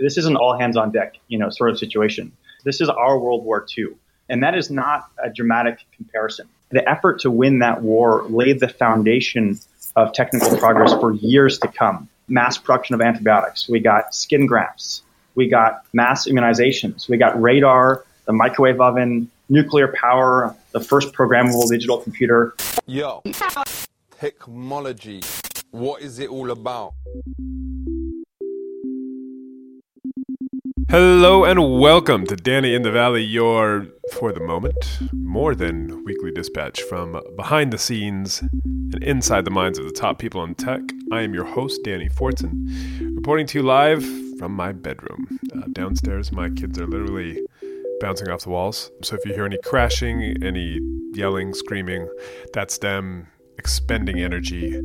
this isn't all hands on deck, you know, sort of situation. This is our World War II. And that is not a dramatic comparison. The effort to win that war laid the foundation of technical progress for years to come. Mass production of antibiotics. We got skin grafts. We got mass immunizations. We got radar, the microwave oven, nuclear power, the first programmable digital computer. Yo, technology. What is it all about? Hello and welcome to Danny in the Valley, your, for the moment, more than weekly dispatch from behind the scenes and inside the minds of the top people in tech. I am your host, Danny Fortson, reporting to you live from my bedroom. Uh, downstairs, my kids are literally bouncing off the walls. So if you hear any crashing, any yelling, screaming, that's them expending energy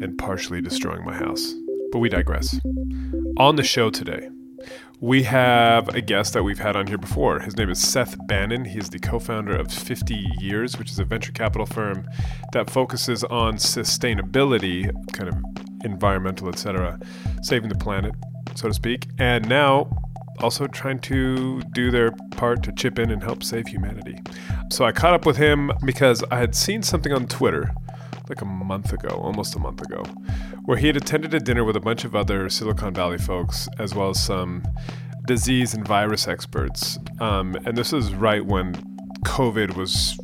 and partially destroying my house. But we digress. On the show today, we have a guest that we've had on here before. His name is Seth Bannon. He's the co founder of 50 Years, which is a venture capital firm that focuses on sustainability, kind of environmental, etc., saving the planet, so to speak. And now also trying to do their part to chip in and help save humanity. So I caught up with him because I had seen something on Twitter like a month ago, almost a month ago, where he had attended a dinner with a bunch of other Silicon Valley folks, as well as some disease and virus experts. Um, and this is right when COVID was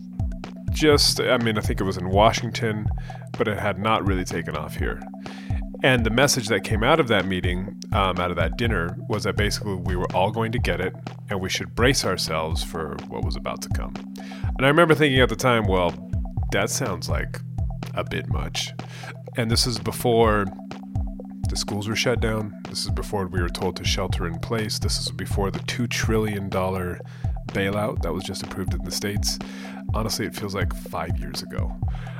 just, I mean, I think it was in Washington, but it had not really taken off here. And the message that came out of that meeting, um, out of that dinner, was that basically we were all going to get it and we should brace ourselves for what was about to come. And I remember thinking at the time, well, that sounds like a bit much. And this is before the schools were shut down. This is before we were told to shelter in place. This is before the $2 trillion bailout that was just approved in the States. Honestly, it feels like five years ago.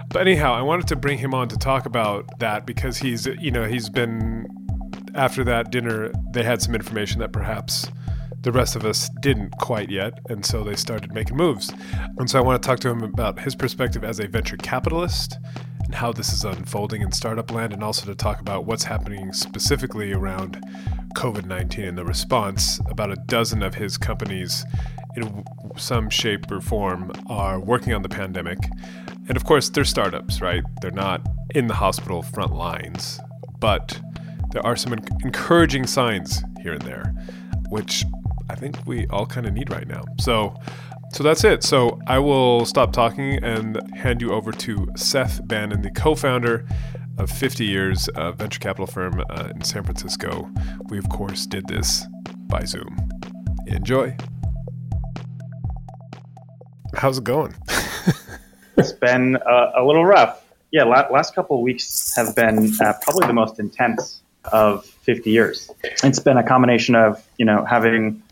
But anyhow, I wanted to bring him on to talk about that because he's, you know, he's been, after that dinner, they had some information that perhaps the rest of us didn't quite yet. And so they started making moves. And so I want to talk to him about his perspective as a venture capitalist and how this is unfolding in startup land, and also to talk about what's happening specifically around COVID 19 and the response. About a dozen of his companies, in some shape or form, are working on the pandemic. And of course, they're startups, right? They're not in the hospital front lines, but there are some encouraging signs here and there, which I think we all kind of need right now. So, so that's it. So I will stop talking and hand you over to Seth Bannon, the co-founder of 50 Years, a venture capital firm uh, in San Francisco. We of course did this by Zoom. Enjoy. How's it going? it's been uh, a little rough. Yeah, la- last couple of weeks have been uh, probably the most intense of 50 years. It's been a combination of you know having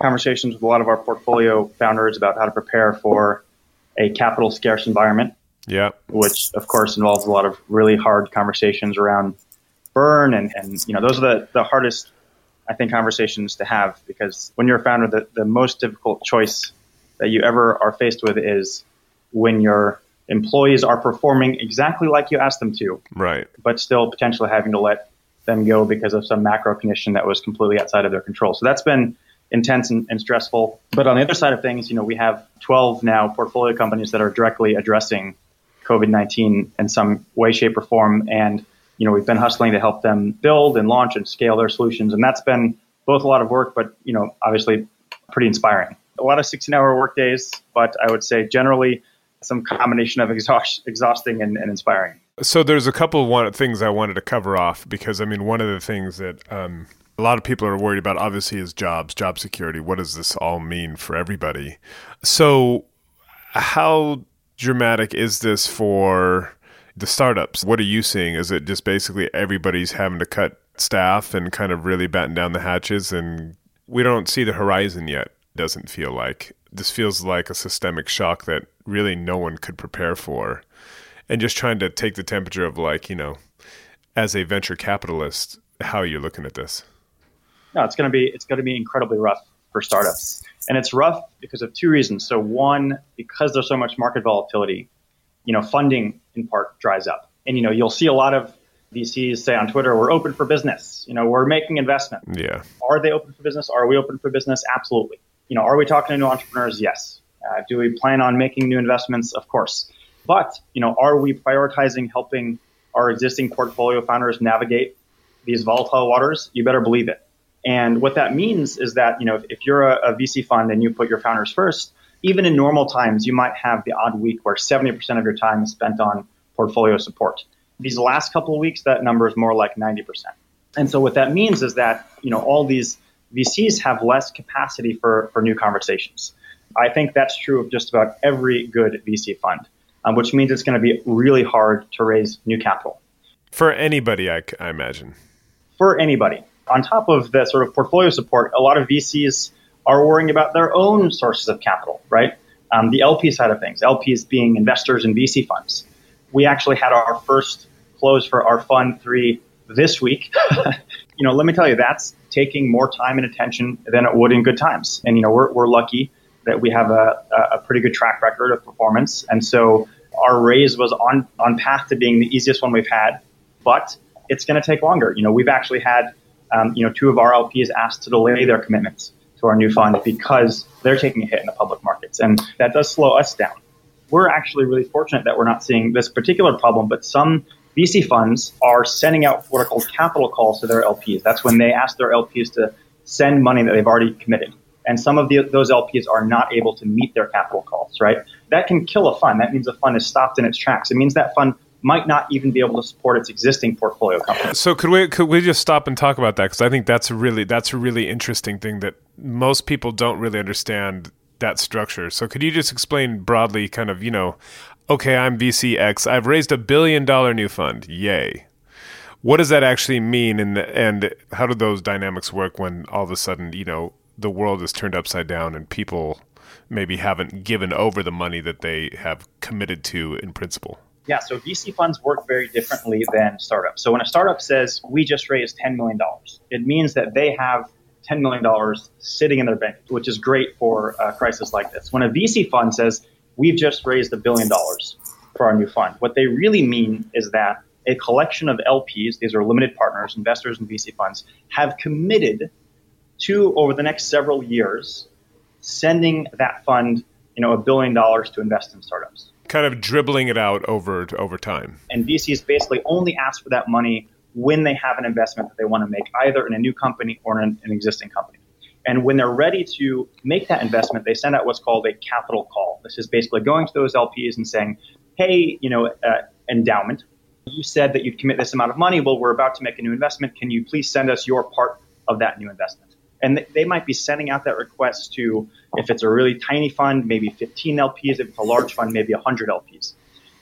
conversations with a lot of our portfolio founders about how to prepare for a capital scarce environment. Yeah. Which of course involves a lot of really hard conversations around burn and, and you know, those are the, the hardest I think conversations to have because when you're a founder, the, the most difficult choice that you ever are faced with is when your employees are performing exactly like you asked them to. Right. But still potentially having to let them go because of some macro condition that was completely outside of their control. So that's been intense and, and, stressful. But on the other side of things, you know, we have 12 now portfolio companies that are directly addressing COVID-19 in some way, shape, or form. And, you know, we've been hustling to help them build and launch and scale their solutions. And that's been both a lot of work, but, you know, obviously pretty inspiring. A lot of 16 hour work days, but I would say generally some combination of exhaust, exhausting and, and inspiring. So there's a couple of one, things I wanted to cover off because I mean, one of the things that, um, a lot of people are worried about obviously is jobs, job security. What does this all mean for everybody? So, how dramatic is this for the startups? What are you seeing? Is it just basically everybody's having to cut staff and kind of really batten down the hatches and we don't see the horizon yet? Doesn't feel like this feels like a systemic shock that really no one could prepare for. And just trying to take the temperature of like, you know, as a venture capitalist, how are you looking at this? No, it's going to be it's going to be incredibly rough for startups, and it's rough because of two reasons. So one, because there's so much market volatility, you know, funding in part dries up, and you know you'll see a lot of VCs say on Twitter, we're open for business. You know, we're making investment. Yeah. Are they open for business? Are we open for business? Absolutely. You know, are we talking to new entrepreneurs? Yes. Uh, do we plan on making new investments? Of course. But, you know, are we prioritizing helping our existing portfolio founders navigate these volatile waters? You better believe it. And what that means is that, you know, if, if you're a, a VC fund and you put your founders first, even in normal times, you might have the odd week where 70% of your time is spent on portfolio support. These last couple of weeks, that number is more like 90%. And so what that means is that, you know, all these VCs have less capacity for, for new conversations. I think that's true of just about every good VC fund, um, which means it's going to be really hard to raise new capital. For anybody, I, I imagine. For anybody. On top of the sort of portfolio support, a lot of VCs are worrying about their own sources of capital, right? Um, the LP side of things, LPs being investors in VC funds. We actually had our first close for our fund three this week. you know, let me tell you, that's taking more time and attention than it would in good times. And, you know, we're, we're lucky that we have a, a pretty good track record of performance. And so our raise was on, on path to being the easiest one we've had, but it's going to take longer. You know, we've actually had, um, you know, two of our LPs asked to delay their commitments to our new fund because they're taking a hit in the public markets. And that does slow us down. We're actually really fortunate that we're not seeing this particular problem, but some VC funds are sending out what are called capital calls to their LPs. That's when they ask their LPs to send money that they've already committed. And some of the, those LPs are not able to meet their capital calls, right? That can kill a fund. That means a fund is stopped in its tracks. It means that fund might not even be able to support its existing portfolio companies. So could we could we just stop and talk about that because I think that's a really that's a really interesting thing that most people don't really understand that structure. So could you just explain broadly kind of, you know, okay, I'm VCX. I've raised a billion dollar new fund. Yay. What does that actually mean and and how do those dynamics work when all of a sudden, you know, the world is turned upside down and people maybe haven't given over the money that they have committed to in principle? Yeah, so VC funds work very differently than startups. So when a startup says we just raised $10 million, it means that they have $10 million sitting in their bank, which is great for a crisis like this. When a VC fund says we've just raised a billion dollars for our new fund, what they really mean is that a collection of LPs, these are limited partners, investors in VC funds, have committed to over the next several years sending that fund, you know, a billion dollars to invest in startups kind of dribbling it out over over time. And VCs basically only ask for that money when they have an investment that they want to make, either in a new company or in an existing company. And when they're ready to make that investment, they send out what's called a capital call. This is basically going to those LPs and saying, "Hey, you know, uh, endowment, you said that you'd commit this amount of money. Well, we're about to make a new investment. Can you please send us your part of that new investment?" And they might be sending out that request to, if it's a really tiny fund, maybe 15 LPs. If it's a large fund, maybe 100 LPs.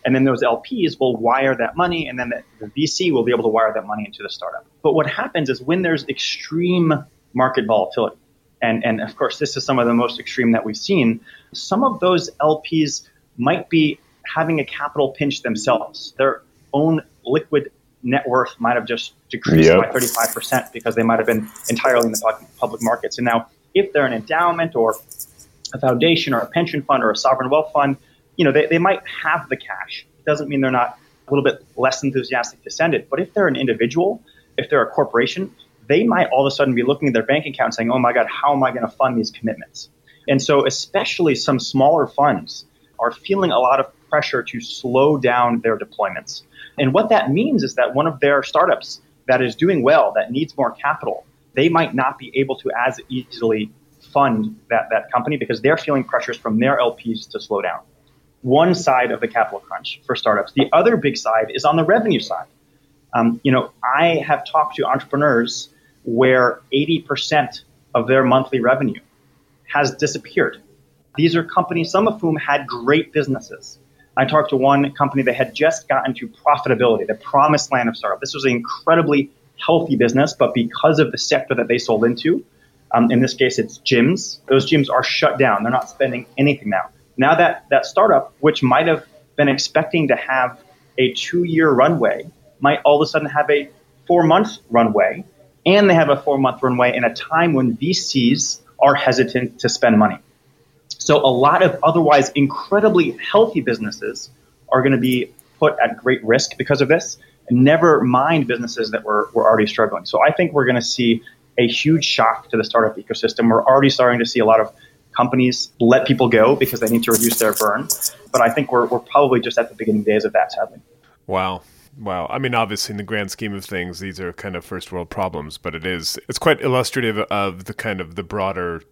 And then those LPs will wire that money, and then the, the VC will be able to wire that money into the startup. But what happens is when there's extreme market volatility, and, and of course, this is some of the most extreme that we've seen, some of those LPs might be having a capital pinch themselves. Their own liquid net worth might have just decreased yep. by 35% because they might have been entirely in the public markets. And now, if they're an endowment or a foundation or a pension fund or a sovereign wealth fund, you know, they, they might have the cash. It doesn't mean they're not a little bit less enthusiastic to send it. But if they're an individual, if they're a corporation, they might all of a sudden be looking at their bank account saying, oh my God, how am I going to fund these commitments? And so, especially some smaller funds are feeling a lot of pressure to slow down their deployments. And what that means is that one of their startups that is doing well, that needs more capital, they might not be able to as easily fund that, that company because they're feeling pressures from their LPs to slow down. One side of the capital crunch for startups. The other big side is on the revenue side. Um, you know, I have talked to entrepreneurs where 80% of their monthly revenue has disappeared. These are companies, some of whom had great businesses, I talked to one company that had just gotten to profitability, the promised land of startup. This was an incredibly healthy business, but because of the sector that they sold into, um, in this case, it's gyms. Those gyms are shut down. They're not spending anything now. Now that that startup, which might have been expecting to have a two-year runway, might all of a sudden have a four-month runway, and they have a four-month runway in a time when VCs are hesitant to spend money. So a lot of otherwise incredibly healthy businesses are going to be put at great risk because of this. never mind businesses that were, were already struggling. So I think we're going to see a huge shock to the startup ecosystem. We're already starting to see a lot of companies let people go because they need to reduce their burn. But I think we're, we're probably just at the beginning days of that, sadly. Wow. Wow. I mean, obviously, in the grand scheme of things, these are kind of first world problems, but it is, it's quite illustrative of the kind of the broader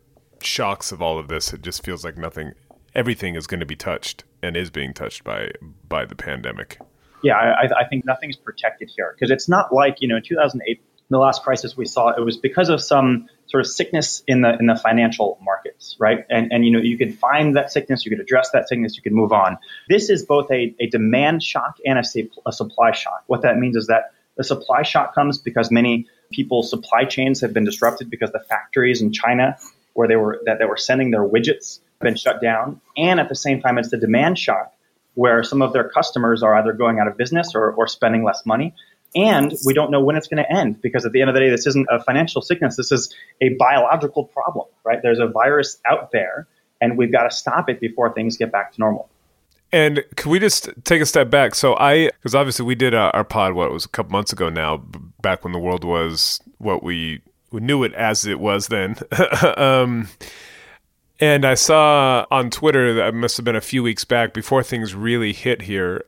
shocks of all of this. It just feels like nothing, everything is going to be touched and is being touched by, by the pandemic. Yeah, I, I think nothing's protected here because it's not like, you know, in 2008, the last crisis we saw, it was because of some sort of sickness in the in the financial markets, right? And and you know you could find that sickness, you could address that sickness, you could move on. This is both a, a demand shock and a, a supply shock. What that means is that the supply shock comes because many people's supply chains have been disrupted because the factories in China where they were that they were sending their widgets have been shut down, and at the same time it's the demand shock where some of their customers are either going out of business or, or spending less money. And we don't know when it's going to end because at the end of the day, this isn't a financial sickness. This is a biological problem, right? There's a virus out there and we've got to stop it before things get back to normal. And can we just take a step back? So I, because obviously we did our, our pod, what was a couple months ago now, back when the world was what we, we knew it as it was then. um, and I saw on Twitter that must have been a few weeks back before things really hit here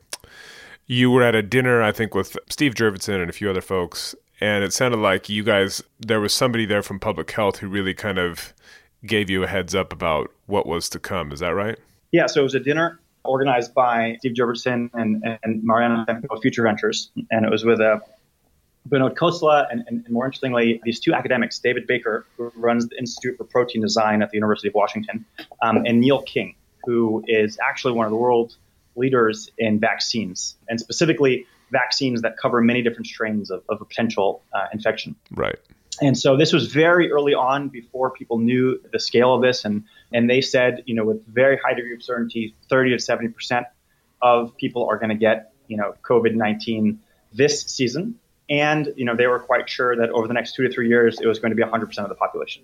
you were at a dinner, I think, with Steve Jurvetson and a few other folks, and it sounded like you guys there was somebody there from public health who really kind of gave you a heads up about what was to come. Is that right? Yeah. So it was a dinner organized by Steve Jurvetson and, and Maryanna of Future Ventures, and it was with a Vinod Khosla and, and, and, more interestingly, these two academics, David Baker, who runs the Institute for Protein Design at the University of Washington, um, and Neil King, who is actually one of the world's leaders in vaccines, and specifically vaccines that cover many different strains of, of a potential uh, infection. Right. And so this was very early on before people knew the scale of this. And, and they said, you know, with very high degree of certainty, 30 to 70% of people are going to get, you know, COVID-19 this season. And, you know, they were quite sure that over the next two to three years, it was going to be 100% of the population.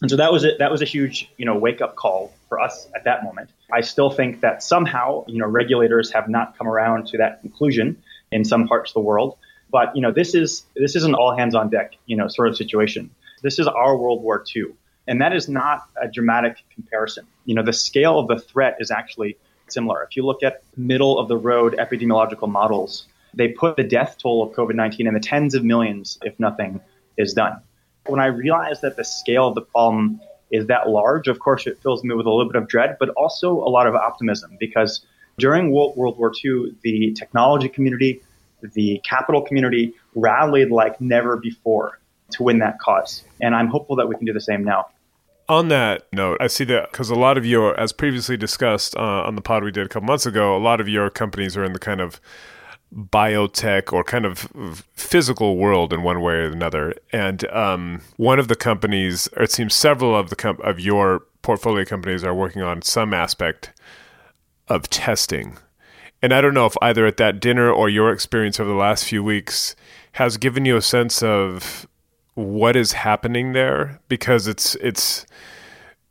And so that was it. That was a huge, you know, wake up call for us at that moment. I still think that somehow, you know, regulators have not come around to that conclusion in some parts of the world. But you know, this is this is an all hands on deck, you know, sort of situation. This is our World War II, and that is not a dramatic comparison. You know, the scale of the threat is actually similar. If you look at middle of the road epidemiological models, they put the death toll of COVID 19 in the tens of millions if nothing is done when I realized that the scale of the problem is that large, of course, it fills me with a little bit of dread, but also a lot of optimism because during World War II, the technology community, the capital community rallied like never before to win that cause. And I'm hopeful that we can do the same now. On that note, I see that because a lot of your, as previously discussed uh, on the pod we did a couple months ago, a lot of your companies are in the kind of biotech or kind of physical world in one way or another. And um, one of the companies, or it seems several of the com- of your portfolio companies are working on some aspect of testing. And I don't know if either at that dinner or your experience over the last few weeks has given you a sense of what is happening there because it's it's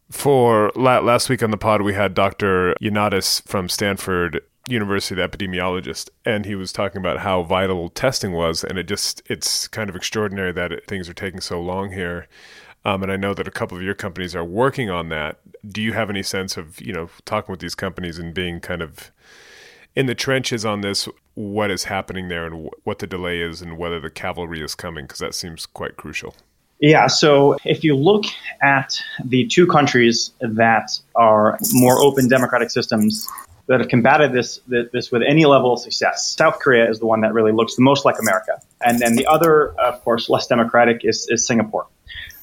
for last week on the pod we had Dr. Ioannidis from Stanford University epidemiologist, and he was talking about how vital testing was, and it just it's kind of extraordinary that it, things are taking so long here. Um, and I know that a couple of your companies are working on that. Do you have any sense of you know talking with these companies and being kind of in the trenches on this? What is happening there, and what the delay is, and whether the cavalry is coming? Because that seems quite crucial. Yeah, so if you look at the two countries that are more open democratic systems that have combated this, this with any level of success. South Korea is the one that really looks the most like America. And then the other, of course, less democratic is, is Singapore.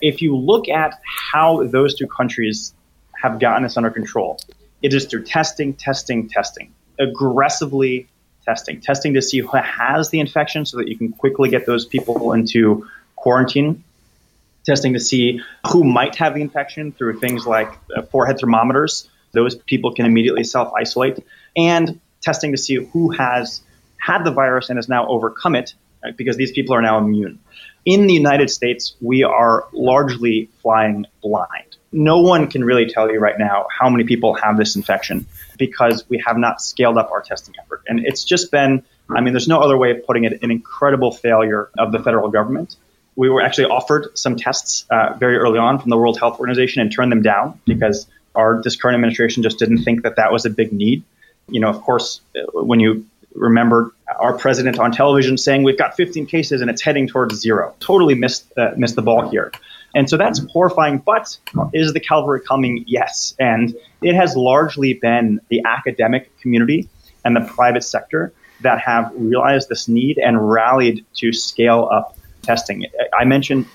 If you look at how those two countries have gotten this under control, it is through testing, testing, testing, aggressively testing, testing to see who has the infection so that you can quickly get those people into quarantine, testing to see who might have the infection through things like uh, forehead thermometers those people can immediately self isolate and testing to see who has had the virus and has now overcome it right, because these people are now immune. In the United States, we are largely flying blind. No one can really tell you right now how many people have this infection because we have not scaled up our testing effort. And it's just been I mean, there's no other way of putting it, an incredible failure of the federal government. We were actually offered some tests uh, very early on from the World Health Organization and turned them down because our this current administration just didn't think that that was a big need. You know, of course, when you remember our president on television saying we've got 15 cases and it's heading towards zero, totally missed uh, missed the ball here. And so that's horrifying. But is the cavalry coming? Yes. And it has largely been the academic community and the private sector that have realized this need and rallied to scale up testing. I mentioned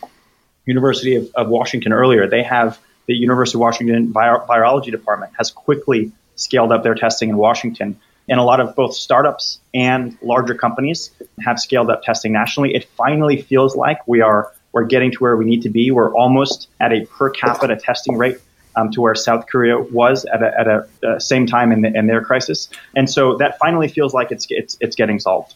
University of, of Washington earlier. They have the University of Washington virology department has quickly scaled up their testing in Washington. And a lot of both startups and larger companies have scaled up testing nationally. It finally feels like we are we're getting to where we need to be. We're almost at a per capita testing rate um, to where South Korea was at a, at a uh, same time in, the, in their crisis. And so that finally feels like it's, it's, it's getting solved.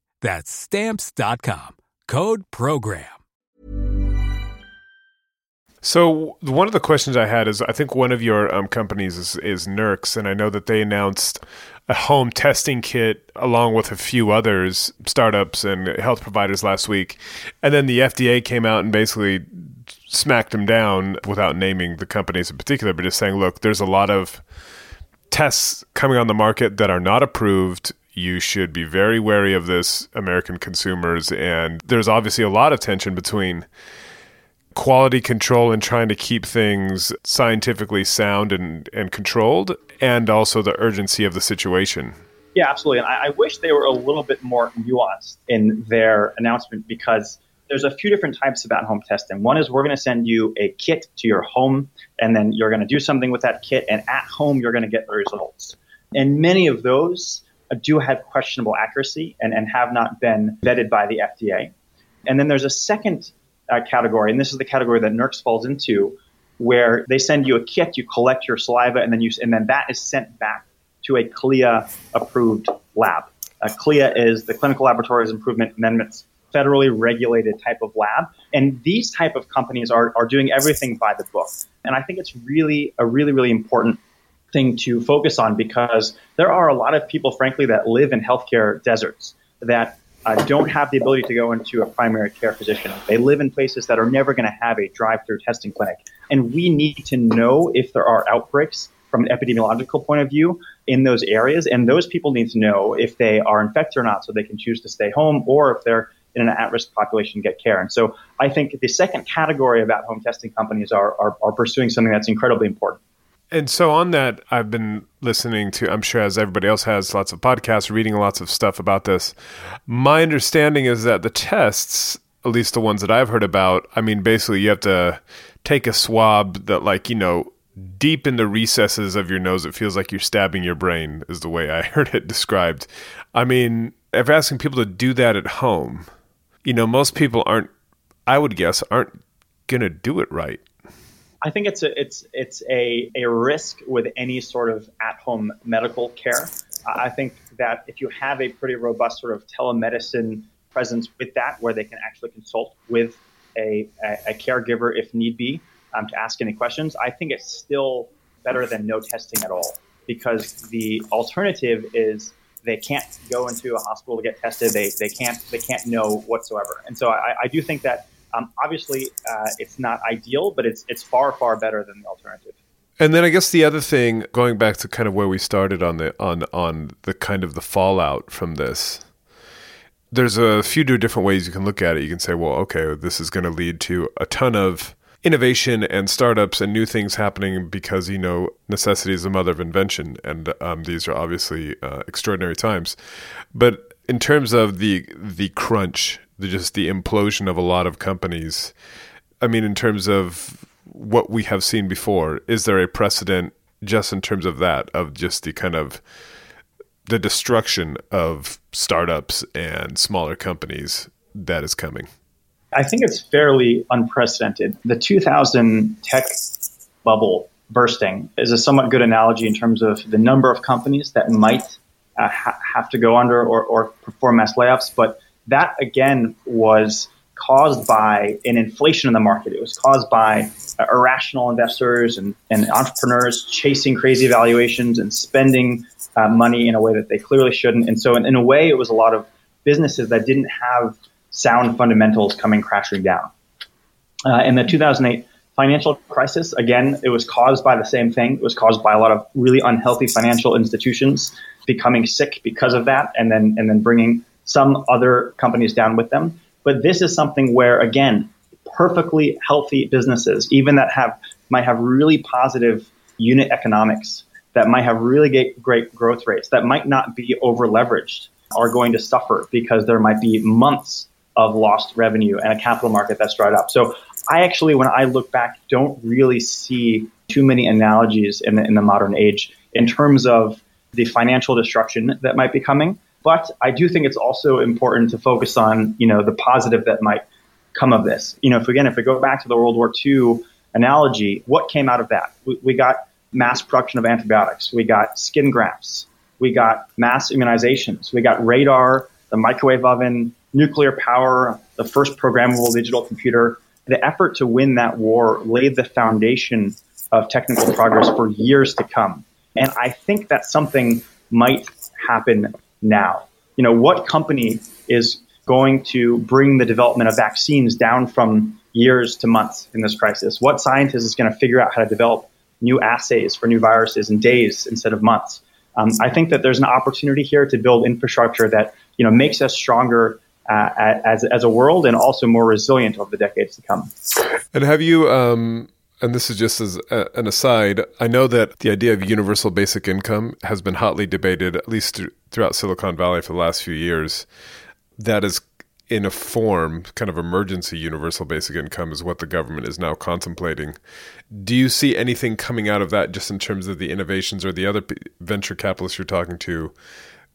That's stamps.com. Code program. So one of the questions I had is I think one of your um, companies is, is and I know that they announced a home testing kit along with a few others, startups and health providers last week. And then the FDA came out and basically smacked them down without naming the companies in particular, but just saying, look, there's a lot of tests coming on the market that are not approved. You should be very wary of this, American consumers. And there's obviously a lot of tension between quality control and trying to keep things scientifically sound and, and controlled, and also the urgency of the situation. Yeah, absolutely. And I, I wish they were a little bit more nuanced in their announcement because there's a few different types of at-home testing. One is we're going to send you a kit to your home, and then you're going to do something with that kit, and at home you're going to get the results. And many of those do have questionable accuracy and, and have not been vetted by the FDA. And then there's a second uh, category, and this is the category that Nurx falls into, where they send you a kit, you collect your saliva, and then you and then that is sent back to a CLIA approved lab. Uh, CLIA is the Clinical Laboratories Improvement Amendments federally regulated type of lab. And these type of companies are, are doing everything by the book. And I think it's really a really, really important thing to focus on because there are a lot of people, frankly, that live in healthcare deserts that uh, don't have the ability to go into a primary care physician. They live in places that are never going to have a drive-through testing clinic. And we need to know if there are outbreaks from an epidemiological point of view in those areas. And those people need to know if they are infected or not so they can choose to stay home or if they're in an at-risk population get care. And so I think the second category of at-home testing companies are, are, are pursuing something that's incredibly important. And so on that, I've been listening to, I'm sure as everybody else has, lots of podcasts, reading lots of stuff about this. My understanding is that the tests, at least the ones that I've heard about, I mean, basically you have to take a swab that, like, you know, deep in the recesses of your nose, it feels like you're stabbing your brain, is the way I heard it described. I mean, if asking people to do that at home, you know, most people aren't, I would guess, aren't going to do it right. I think it's a it's it's a, a risk with any sort of at home medical care. I think that if you have a pretty robust sort of telemedicine presence with that, where they can actually consult with a, a, a caregiver if need be um, to ask any questions, I think it's still better than no testing at all because the alternative is they can't go into a hospital to get tested. They, they can't they can't know whatsoever. And so I, I do think that um, obviously, uh, it's not ideal, but it's it's far far better than the alternative. And then I guess the other thing, going back to kind of where we started on the on on the kind of the fallout from this, there's a few different ways you can look at it. You can say, well, okay, this is going to lead to a ton of innovation and startups and new things happening because you know necessity is the mother of invention, and um, these are obviously uh, extraordinary times. But in terms of the the crunch the, just the implosion of a lot of companies. I mean, in terms of what we have seen before, is there a precedent just in terms of that, of just the kind of the destruction of startups and smaller companies that is coming? I think it's fairly unprecedented. The 2000 tech bubble bursting is a somewhat good analogy in terms of the number of companies that might uh, ha- have to go under or, or perform mass layoffs, but that again was caused by an inflation in the market. It was caused by uh, irrational investors and, and entrepreneurs chasing crazy valuations and spending uh, money in a way that they clearly shouldn't. And so, in, in, a way, it was a lot of businesses that didn't have sound fundamentals coming crashing down. Uh, in the 2008 financial crisis, again, it was caused by the same thing. It was caused by a lot of really unhealthy financial institutions becoming sick because of that, and then and then bringing some other companies down with them. But this is something where, again, perfectly healthy businesses, even that have might have really positive unit economics, that might have really great growth rates, that might not be over leveraged, are going to suffer because there might be months of lost revenue and a capital market that's dried up. So I actually, when I look back, don't really see too many analogies in the, in the modern age in terms of the financial destruction that might be coming. But I do think it's also important to focus on, you know, the positive that might come of this. You know, if again, if we go back to the World War II analogy, what came out of that? We, we got mass production of antibiotics. We got skin grafts. We got mass immunizations. We got radar, the microwave oven, nuclear power, the first programmable digital computer. The effort to win that war laid the foundation of technical progress for years to come. And I think that something might happen now? You know, what company is going to bring the development of vaccines down from years to months in this crisis? What scientist is going to figure out how to develop new assays for new viruses in days instead of months? Um, I think that there's an opportunity here to build infrastructure that you know makes us stronger uh, as as a world and also more resilient over the decades to come. And have you um, and this is just as a, an aside, I know that the idea of universal basic income has been hotly debated, at least th- throughout Silicon Valley for the last few years. That is in a form, kind of emergency universal basic income is what the government is now contemplating. Do you see anything coming out of that just in terms of the innovations or the other p- venture capitalists you're talking to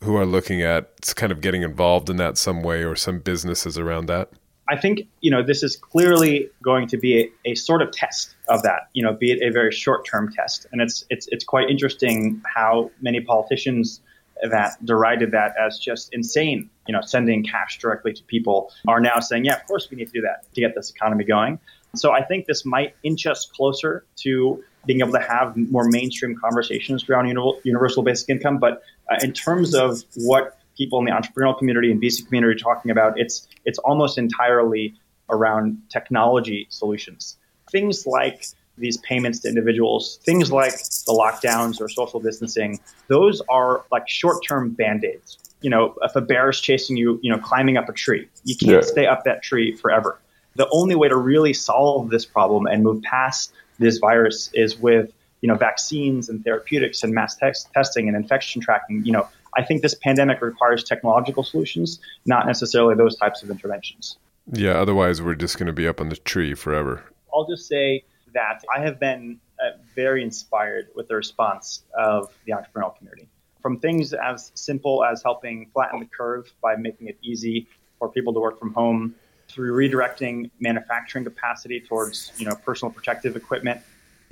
who are looking at kind of getting involved in that some way or some businesses around that? I think you know this is clearly going to be a, a, sort of test of that. You know, be it a very short-term test, and it's it's it's quite interesting how many politicians that derided that as just insane. You know, sending cash directly to people are now saying, yeah, of course we need to do that to get this economy going. So I think this might inch us closer to being able to have more mainstream conversations around universal basic income. But uh, in terms of what people in the entrepreneurial community and VC community are talking about, it's it's almost entirely around technology solutions. Things like these payments to individuals, things like the lockdowns or social distancing, those are like short-term band-aids. You know, if a bear is chasing you, you know, climbing up a tree, you can't yeah. stay up that tree forever. The only way to really solve this problem and move past this virus is with you know, vaccines and therapeutics and mass text testing and infection tracking, you know, I think this pandemic requires technological solutions, not necessarily those types of interventions. Yeah, otherwise we're just going to be up on the tree forever. I'll just say that I have been uh, very inspired with the response of the entrepreneurial community. From things as simple as helping flatten the curve by making it easy for people to work from home, through redirecting manufacturing capacity towards you know personal protective equipment,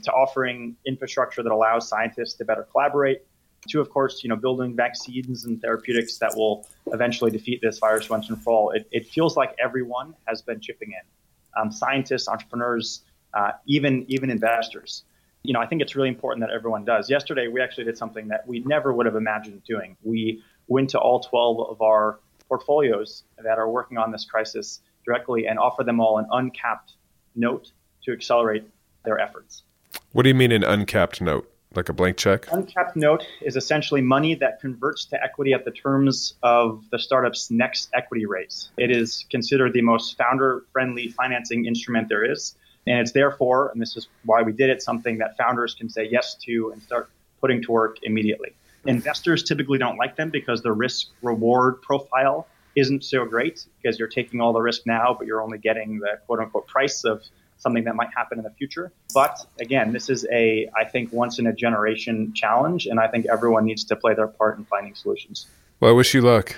to offering infrastructure that allows scientists to better collaborate, to of course you know building vaccines and therapeutics that will eventually defeat this virus once and for all. It, it feels like everyone has been chipping in, um, scientists, entrepreneurs, uh, even even investors. You know, I think it's really important that everyone does. Yesterday, we actually did something that we never would have imagined doing. We went to all 12 of our portfolios that are working on this crisis directly and offer them all an uncapped note to accelerate their efforts. What do you mean an uncapped note? Like a blank check? Uncapped note is essentially money that converts to equity at the terms of the startup's next equity raise. It is considered the most founder friendly financing instrument there is. And it's therefore, and this is why we did it, something that founders can say yes to and start putting to work immediately. Investors typically don't like them because the risk reward profile isn't so great because you're taking all the risk now, but you're only getting the quote unquote price of something that might happen in the future. But again, this is a, I think, once in a generation challenge, and I think everyone needs to play their part in finding solutions. Well, I wish you luck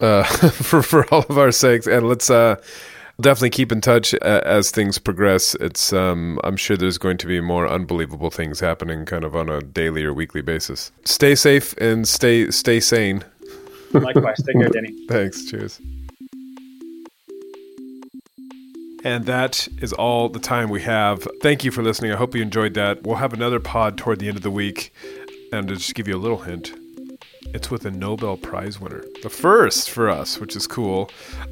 uh, for for all of our sakes, and let's uh, definitely keep in touch as things progress. It's um, I'm sure there's going to be more unbelievable things happening, kind of on a daily or weekly basis. Stay safe and stay stay sane. Likewise, take care, Denny. Thanks. Cheers. And that is all the time we have. Thank you for listening. I hope you enjoyed that. We'll have another pod toward the end of the week. And to just give you a little hint, it's with a Nobel Prize winner. The first for us, which is cool,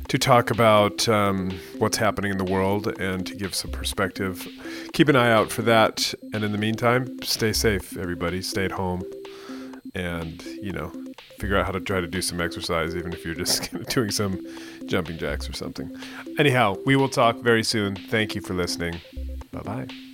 to talk about um, what's happening in the world and to give some perspective. Keep an eye out for that. And in the meantime, stay safe, everybody. Stay at home. And, you know, figure out how to try to do some exercise, even if you're just doing some jumping jacks or something. Anyhow, we will talk very soon. Thank you for listening. Bye bye.